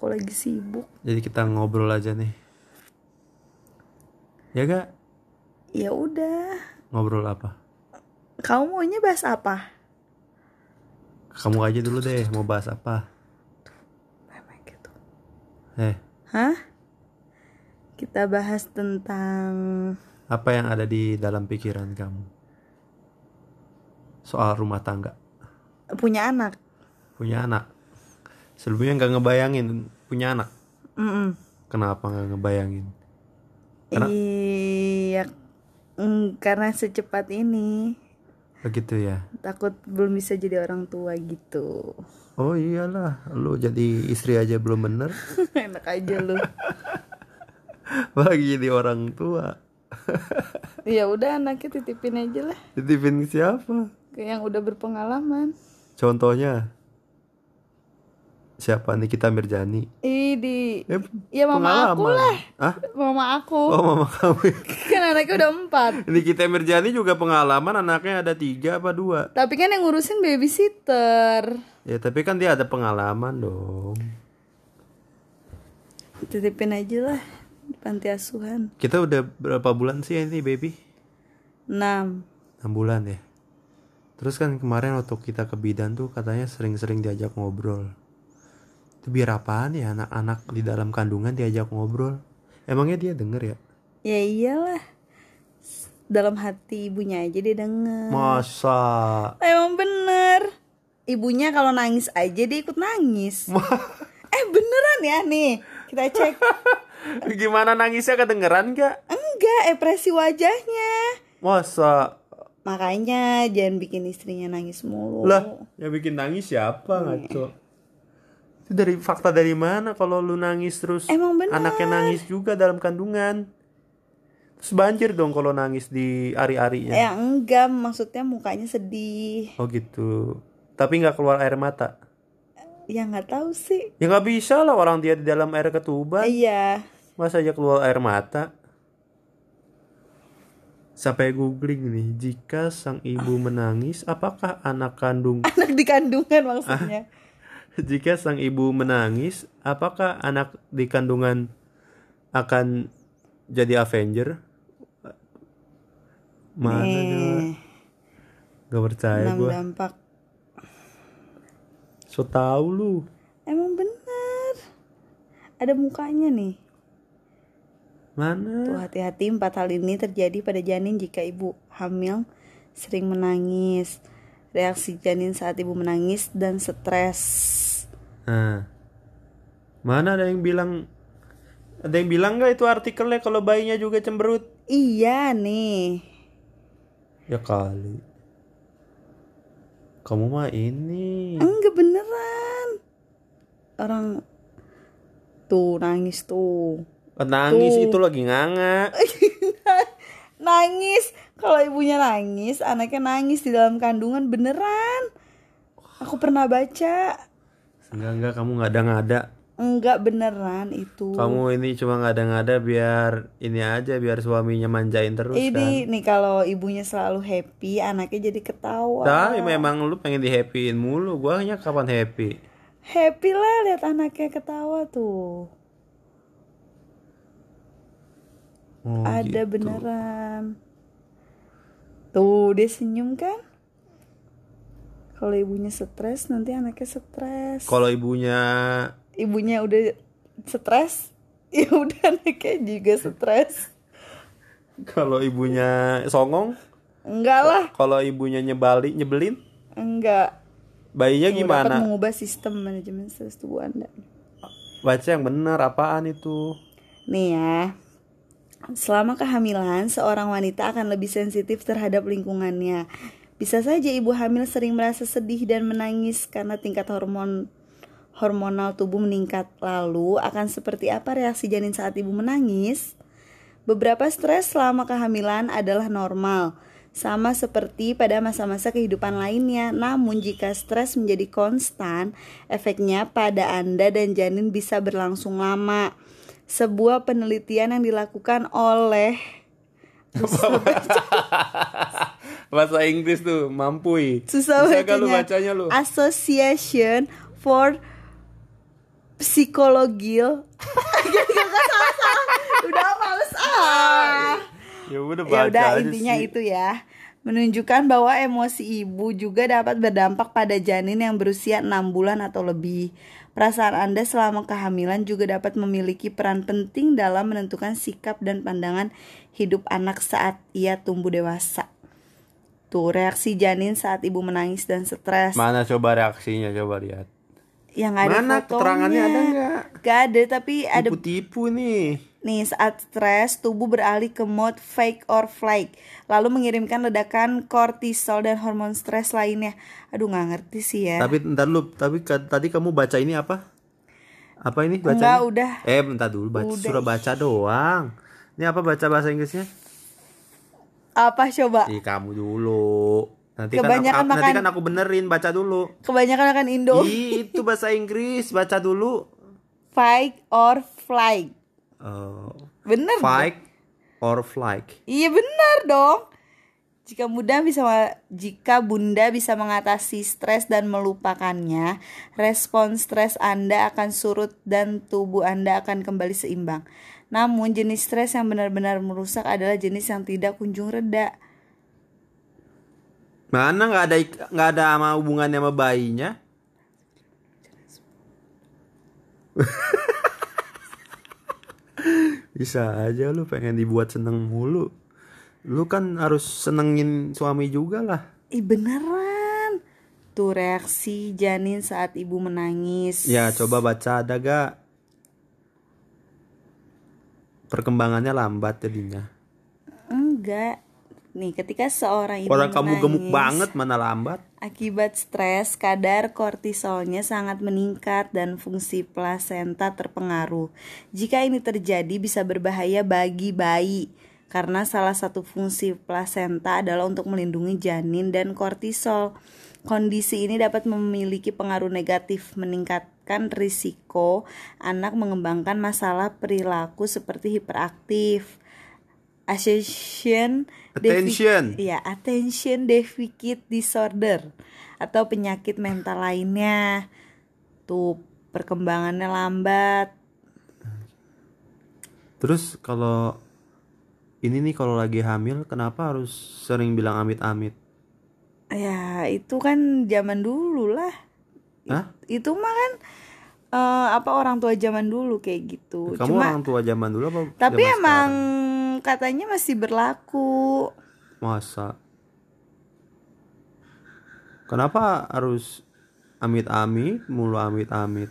aku lagi sibuk. Jadi kita ngobrol aja nih. Ya gak? Ya udah. Ngobrol apa? Kamu maunya bahas apa? Kamu aja dulu deh mau bahas apa? Memang gitu. Eh, Hah? Kita bahas tentang apa yang ada di dalam pikiran kamu? Soal rumah tangga. punya anak. Punya anak. Sebelumnya nggak ngebayangin punya anak. Mm-mm. Kenapa nggak ngebayangin? Iya, mm, karena secepat ini Begitu ya. takut belum bisa jadi orang tua gitu. Oh iyalah, lu jadi istri aja belum bener, Enak aja lu. lagi jadi orang tua. ya udah anaknya titipin aja lah Titipin siapa? ke yang udah berpengalaman. Contohnya siapa Nikita Mirjani? Ih di Eh, ya mama aku pengalaman. lah, Hah? mama aku. Oh mama kamu. Kan anaknya udah empat. Nikita Mirjani juga pengalaman anaknya ada tiga apa dua? Tapi kan yang ngurusin babysitter. Ya tapi kan dia ada pengalaman dong. Titipin aja lah di panti asuhan. Kita udah berapa bulan sih ini baby? 6 6 bulan ya. Terus kan kemarin waktu kita ke bidan tuh katanya sering-sering diajak ngobrol. Itu biar apaan ya anak-anak di dalam kandungan diajak ngobrol? Emangnya dia denger ya? Ya iyalah. Dalam hati ibunya aja dia denger. Masa? Emang bener. Ibunya kalau nangis aja dia ikut nangis. eh beneran ya nih. Kita cek. Gimana nangisnya kedengeran gak? Enggak, ekspresi wajahnya. Masa? Makanya jangan bikin istrinya nangis mulu. Lah, yang bikin nangis siapa ngaco? Itu dari fakta dari mana kalau lu nangis terus Emang bener. anaknya nangis juga dalam kandungan? Terus banjir dong kalau nangis di ari-arinya. Ya enggak, maksudnya mukanya sedih. Oh gitu. Tapi nggak keluar air mata. Ya nggak tahu sih. Ya nggak bisa lah orang dia di dalam air ketuban. Iya. Masa aja keluar air mata? Sampai googling nih, jika sang ibu menangis, apakah anak kandung? Anak di kandungan maksudnya. Jika sang ibu menangis, apakah anak di kandungan akan jadi Avenger? Mana coba? Nih, Gak percaya gue. dampak. So tau lu. Emang bener. Ada mukanya nih. Mana? Tuh hati-hati empat hal ini terjadi pada janin jika ibu hamil sering menangis. Reaksi janin saat ibu menangis dan stres. Nah, mana ada yang bilang ada yang bilang nggak itu artikelnya kalau bayinya juga cemberut? Iya nih. Ya kali. Kamu mah ini. Enggak beneran. Orang tuh nangis tuh. Nangis Tuh. itu lagi nganga. nangis. Kalau ibunya nangis, anaknya nangis di dalam kandungan beneran. Aku pernah baca. Enggak enggak kamu ngada-ngada. Enggak beneran itu. Kamu ini cuma ngada-ngada biar ini aja biar suaminya manjain terus Ini kan. nih kalau ibunya selalu happy, anaknya jadi ketawa. Tapi memang lu pengen di happyin mulu. Gua hanya kapan happy? Happy lah lihat anaknya ketawa tuh. Oh, Ada gitu. beneran. Tuh dia senyum kan? Kalau ibunya stres, nanti anaknya stres. Kalau ibunya Ibunya udah stres, ya udah anaknya juga stres. kalau ibunya songong, Enggak lah, kalau ibunya nyebali nyebelin, enggak. bayinya dapat gimana? mengubah sistem manajemen stres tubuh Anda. Baca yang benar apaan itu? Nih ya, selama kehamilan, seorang wanita akan lebih sensitif terhadap lingkungannya. Bisa saja ibu hamil sering merasa sedih dan menangis karena tingkat hormon hormonal tubuh meningkat. Lalu, akan seperti apa reaksi janin saat ibu menangis? Beberapa stres selama kehamilan adalah normal, sama seperti pada masa-masa kehidupan lainnya. Namun, jika stres menjadi konstan, efeknya pada Anda dan janin bisa berlangsung lama. Sebuah penelitian yang dilakukan oleh Bahasa Inggris tuh mampui. susah Bisa gak lu bacanya. bacanya lu? Association for psikologil Gak salah salah Udah males ah Ya udah ya baca udah aja intinya sih. itu ya menunjukkan bahwa emosi ibu juga dapat berdampak pada janin yang berusia 6 bulan atau lebih. Perasaan Anda selama kehamilan juga dapat memiliki peran penting dalam menentukan sikap dan pandangan hidup anak saat ia tumbuh dewasa. Tuh, reaksi janin saat ibu menangis dan stres. Mana coba reaksinya coba lihat. yang ada Mana fotonya. keterangannya ada nggak? Gak ada, tapi ada Tipu-tipu nih. Nih, saat stres, tubuh beralih ke mode fake or flight, lalu mengirimkan ledakan kortisol dan hormon stres lainnya. Aduh, nggak ngerti sih ya. Tapi ntar lu, tapi tadi kamu baca ini apa? Apa ini bacanya? Enggak, udah. Eh, bentar dulu, baca, Udah. suruh baca doang. Ini apa baca bahasa Inggrisnya? Apa coba? Ih, kamu dulu. Nanti kan, Kebanyakan aku, nanti makan- kan aku benerin, baca dulu. Kebanyakan akan Indo. Ih, itu bahasa Inggris, baca dulu. Fight or flight. Oh, Bener. fight or flight. Iya benar dong. Jika bunda bisa jika bunda bisa mengatasi stres dan melupakannya, respon stres Anda akan surut dan tubuh Anda akan kembali seimbang. Namun jenis stres yang benar-benar merusak adalah jenis yang tidak kunjung reda. Mana nggak ada nggak ada sama hubungannya sama bayinya? Bisa aja lu pengen dibuat seneng mulu. Lu kan harus senengin suami juga lah. Ih beneran. Tuh reaksi janin saat ibu menangis. Ya coba baca ada gak? Perkembangannya lambat jadinya. Enggak. Nih, ketika seorang ibu Orang kamu gemuk menangis, banget mana lambat? Akibat stres, kadar kortisolnya sangat meningkat dan fungsi plasenta terpengaruh. Jika ini terjadi bisa berbahaya bagi bayi karena salah satu fungsi plasenta adalah untuk melindungi janin dan kortisol. Kondisi ini dapat memiliki pengaruh negatif meningkatkan risiko anak mengembangkan masalah perilaku seperti hiperaktif, attention Attention. Iya, attention deficit disorder atau penyakit mental lainnya. Tuh perkembangannya lambat. Terus kalau ini nih kalau lagi hamil kenapa harus sering bilang amit-amit? Ya, itu kan zaman dulu lah. Hah? Itu mah kan eh, apa orang tua zaman dulu kayak gitu. Kamu Cuma orang tua zaman dulu apa? tapi zaman emang sekarang? Katanya masih berlaku. masa Kenapa harus amit-amit mulu amit-amit?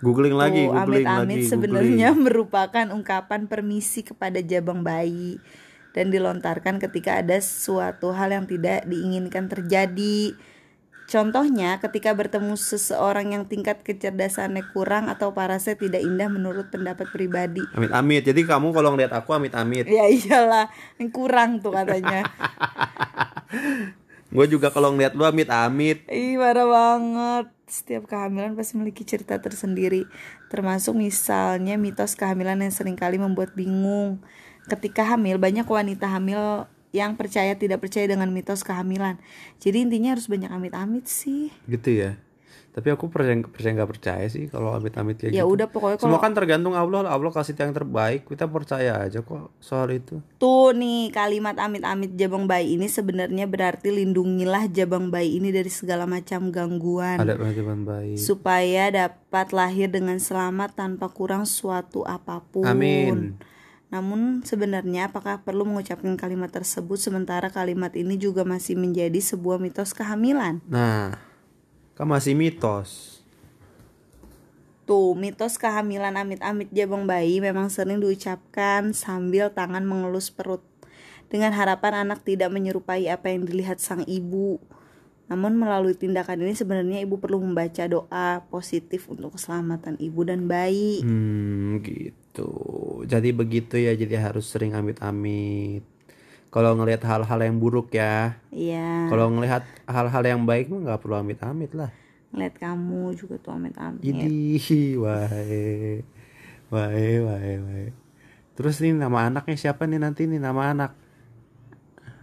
Googling lagi, Tuh, googling amit-amit lagi, sebenarnya merupakan ungkapan permisi kepada jabang bayi dan dilontarkan ketika ada suatu hal yang tidak diinginkan terjadi. Contohnya, ketika bertemu seseorang yang tingkat kecerdasannya kurang atau parasnya tidak indah menurut pendapat pribadi. Amit-amit. Jadi kamu kalau ngeliat aku amit-amit. Ya iyalah, yang kurang tuh katanya. Gue juga kalau ngeliat lu amit-amit. Ih, parah banget. Setiap kehamilan pasti memiliki cerita tersendiri. Termasuk misalnya mitos kehamilan yang sering kali membuat bingung. Ketika hamil, banyak wanita hamil yang percaya tidak percaya dengan mitos kehamilan. Jadi intinya harus banyak amit-amit sih. Gitu ya. Tapi aku percaya percaya nggak percaya sih kalau amit-amit kayak Ya gitu. udah pokoknya Semua kalau kan tergantung Allah. Allah kasih yang terbaik. Kita percaya aja kok soal itu. tuh nih kalimat amit-amit jabang bayi ini sebenarnya berarti lindungilah jabang bayi ini dari segala macam gangguan. Ada kewajiban baik. supaya dapat lahir dengan selamat tanpa kurang suatu apa pun. Amin. Namun sebenarnya apakah perlu mengucapkan kalimat tersebut sementara kalimat ini juga masih menjadi sebuah mitos kehamilan? Nah, kan masih mitos. Tuh, mitos kehamilan amit-amit jabang bayi memang sering diucapkan sambil tangan mengelus perut dengan harapan anak tidak menyerupai apa yang dilihat sang ibu. Namun melalui tindakan ini sebenarnya ibu perlu membaca doa positif untuk keselamatan ibu dan bayi. Hmm, gitu. Jadi begitu ya. Jadi harus sering amit-amit. Kalau ngelihat hal-hal yang buruk ya. Iya. Kalau ngelihat hal-hal yang baik mah nggak perlu amit-amit lah. Ngeliat kamu juga tuh amit-amit. Idih, wae. Wae, wae, wae. Terus nih nama anaknya siapa nih nanti nih nama anak?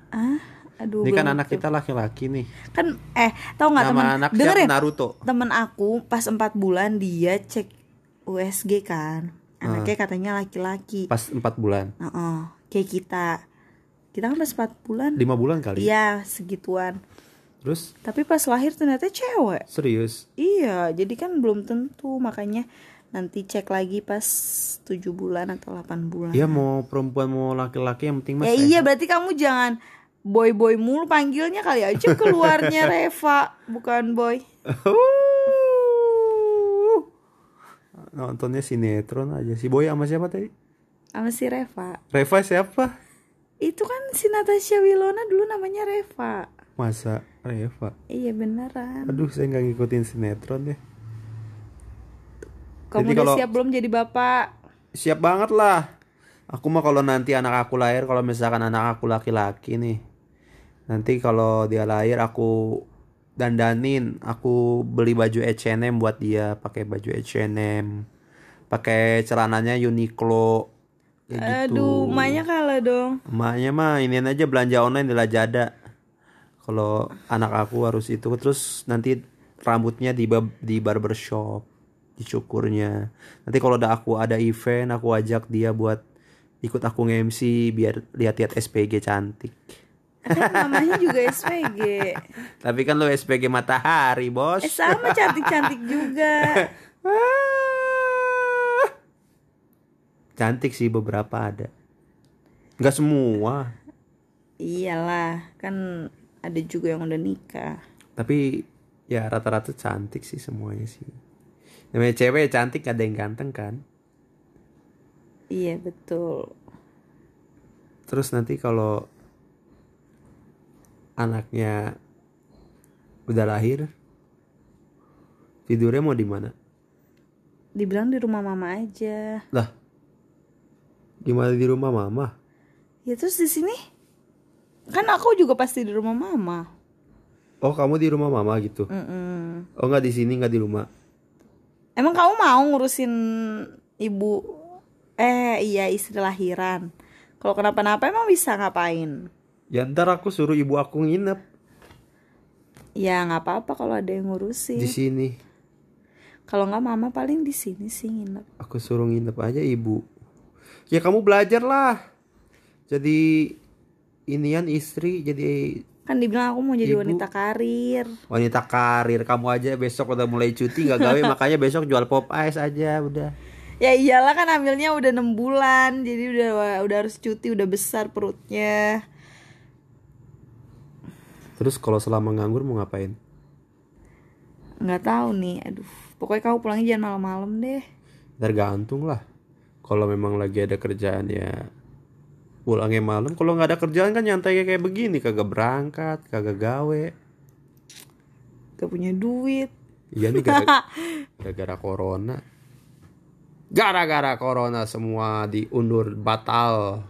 Ah, Aduh, Ini kan anak tuh. kita laki-laki nih. kan eh tahu nggak teman anak dengerin Naruto. temen aku pas empat bulan dia cek USG kan anaknya katanya laki-laki. Pas 4 bulan. Heeh, kayak kita. Kita kan pas empat bulan. 5 bulan kali. iya segituan. Terus? Tapi pas lahir ternyata cewek. Serius. iya jadi kan belum tentu. Makanya nanti cek lagi pas tujuh bulan atau 8 bulan. Dia mau perempuan mau laki-laki yang penting mas ya iya berarti kamu jangan boy boy mulu panggilnya kali aja keluarnya Reva. Bukan boy Nontonnya sinetron aja. Si Boy sama siapa tadi? sama si Reva Reva siapa? itu kan si Natasha Wilona dulu namanya Reva Masa Reva? iya beneran Aduh saya nggak ngikutin sinetron deh. kamu jadi udah kalau- siap belum jadi bapak Siap banget lah. Aku mah kalau nanti anak aku lahir, kalau misalkan anak aku laki-laki nih, nanti kalau dia lahir aku dandanin, aku beli baju H&M buat dia, pakai baju H&M, pakai celananya Uniqlo. kayak gitu. aduh emaknya kalah dong Emaknya mah ini aja belanja online di Lazada. Kalau anak aku harus itu terus nanti rambutnya di di barbershop, dicukurnya. Nanti kalau ada aku ada event, aku ajak dia buat ikut aku nge-MC biar lihat-lihat SPG cantik. Kan namanya juga SPG Tapi kan lo SPG matahari, Bos. eh sama cantik-cantik juga Cantik sih beberapa ada. Nggak semua. iyalah kan ada juga yang udah nikah Tapi ya rata-rata cantik sih semuanya sih. Namanya cewek cantik ada yang ganteng kan. iya betul Terus nanti kalau anaknya udah lahir, tidurnya mau di mana? dibilang di rumah mama aja Lah, gimana di rumah mama? ya terus di sini kan aku juga pasti di rumah mama Oh kamu di rumah mama gitu? Mm-mm. Oh nggak di sini nggak di rumah? emang kamu mau ngurusin ibu eh iya istri lahiran kalau kenapa-napa emang bisa ngapain Ya ntar aku suruh ibu aku nginep ya nggak apa-apa kalau ada yang di ngurusin sini. kalau nggak mama paling di sini sih nginep Aku suruh nginep aja ibu. Ya kamu belajar lah. Jadi inian istri jadi kan dibilang aku mau jadi Ibu. wanita karir wanita karir kamu aja besok udah mulai cuti nggak gawe makanya besok jual pop ice aja udah ya iyalah kan hamilnya udah enam bulan jadi udah udah harus cuti udah besar perutnya terus kalau selama nganggur mau ngapain? Nggak tahu nih aduh. Pokoknya kamu pulangnya jangan malam-malam deh. Tergantung lah. Kalau memang lagi ada kerjaan ya pulangnya malam. Kalau nggak ada kerjaan kan nyantai kayak begini. Kagak berangkat kagak gawe. Gak punya duit. Iya nih gara- gara-gara corona. Gara-gara corona semua diundur batal.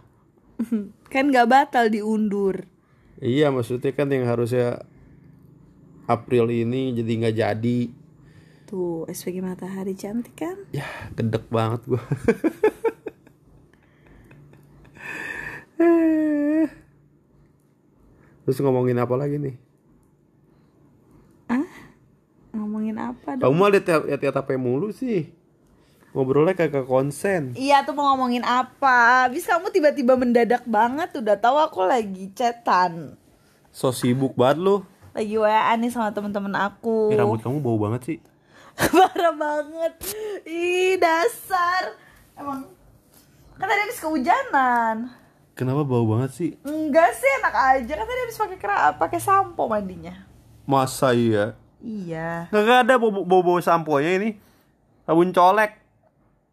Kan nggak batal diundur iya maksudnya kan yang harusnya April ini jadi nggak jadi. Tuh SPG matahari cantik kan? Ya gedek banget gua. Terus ngomongin apa lagi nih? Ah ngomongin apa dong? kamu mah lihat lihat lihat HP mulu sih ngobrolnya kagak konsen. Iya tuh mau ngomongin apa? Abis kamu tiba-tiba mendadak banget udah tahu aku lagi chatan. So sibuk banget lu. Lagi WA nih sama temen-temen aku. Eh, rambut kamu bau banget sih. Parah banget. Ih dasar. Emang. Kan tadi habis kehujanan. Kenapa bau banget sih? Enggak sih enak aja. Kan tadi habis pakai kera pakai sampo mandinya. Masa iya? Iya. Kagak ada bau bau, bau sampo nya ini. Sabun colek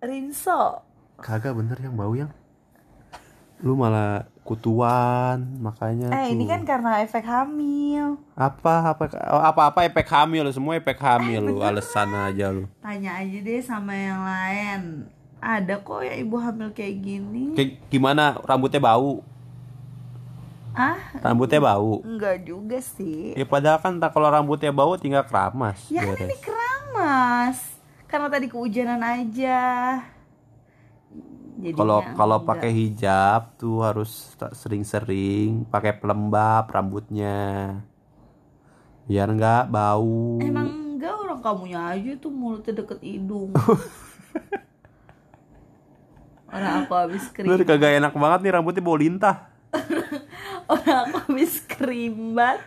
rinso. Kagak bener yang bau yang. Lu malah kutuan makanya eh ini tuh. kan karena efek hamil. Apa apa apa apa efek hamil semua efek hamil lu alasan aja lu. Tanya aja deh sama yang lain. Ada kok ya ibu hamil kayak gini. Kayak gimana? Rambutnya bau. Ah? Rambutnya bau. Enggak juga sih. Ya padahal kan tak kalau rambutnya bau tinggal keramas ya kan ini keramas karena tadi kehujanan aja Kalau kalau pakai hijab tuh harus sering-sering pakai pelembab rambutnya. Biar nggak bau. Emang enggak orang kamunya aja tuh mulutnya deket hidung. orang aku habis krim, Lu kagak enak banget nih rambutnya bau lintah. orang aku habis kerimbat.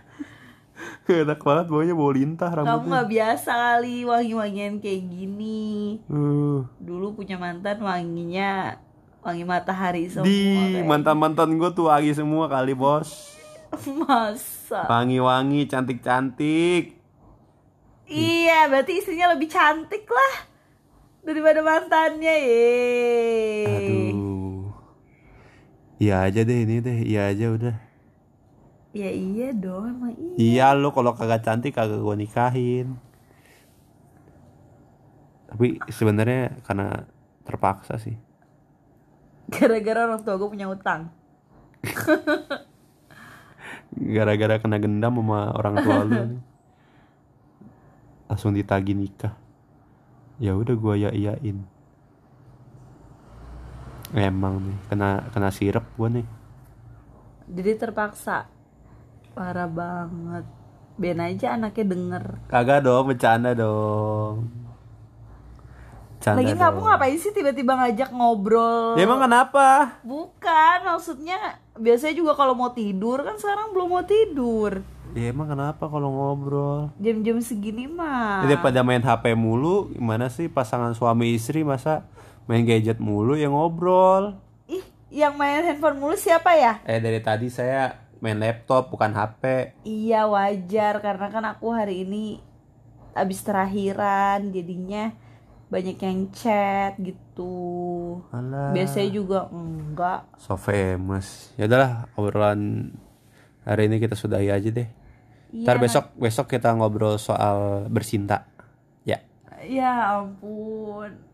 enak banget baunya bau lintah Kamu rambutnya. nggak biasa kali wangi-wangian kayak gini. Uh, Dulu punya mantan wanginya wangi matahari semua. di kayak- mantan-mantan gue tuh wangi semua kali bos. Masa? Wangi-wangi cantik-cantik. Iya, berarti istrinya lebih cantik lah daripada mantannya. Ye. Aduh. Iya aja deh ini deh, iya aja udah. Ya iya dong, emang iya. Iya lo kalau kagak cantik kagak gue nikahin. Tapi sebenarnya karena terpaksa sih. Gara-gara orang tua gue punya utang. Gara-gara kena gendam sama orang tua lu nih. Langsung ditagi nikah. Ya udah gue ya iyain. Emang nih kena kena sirep gue nih. Jadi terpaksa. Parah banget. Ben aja anaknya denger. Kagak dong, bercanda dong. Bercanda Lagi kamu dong. ngapain sih tiba-tiba ngajak ngobrol? Ya emang kenapa? Bukan, maksudnya biasanya juga kalau mau tidur kan sekarang belum mau tidur. Ya emang kenapa kalau ngobrol? Jam-jam segini mah. Jadi pada main HP mulu, gimana sih pasangan suami istri masa main gadget mulu ya ngobrol? Ih, yang main handphone mulu siapa ya? Eh dari tadi saya main laptop bukan HP. Iya wajar karena kan aku hari ini abis terakhiran jadinya banyak yang chat gitu. Alah. Biasanya juga enggak. So famous. Ya udahlah obrolan hari ini kita sudahi aja deh. Iya. Ntar besok besok kita ngobrol soal bercinta. Ya. Ya ampun.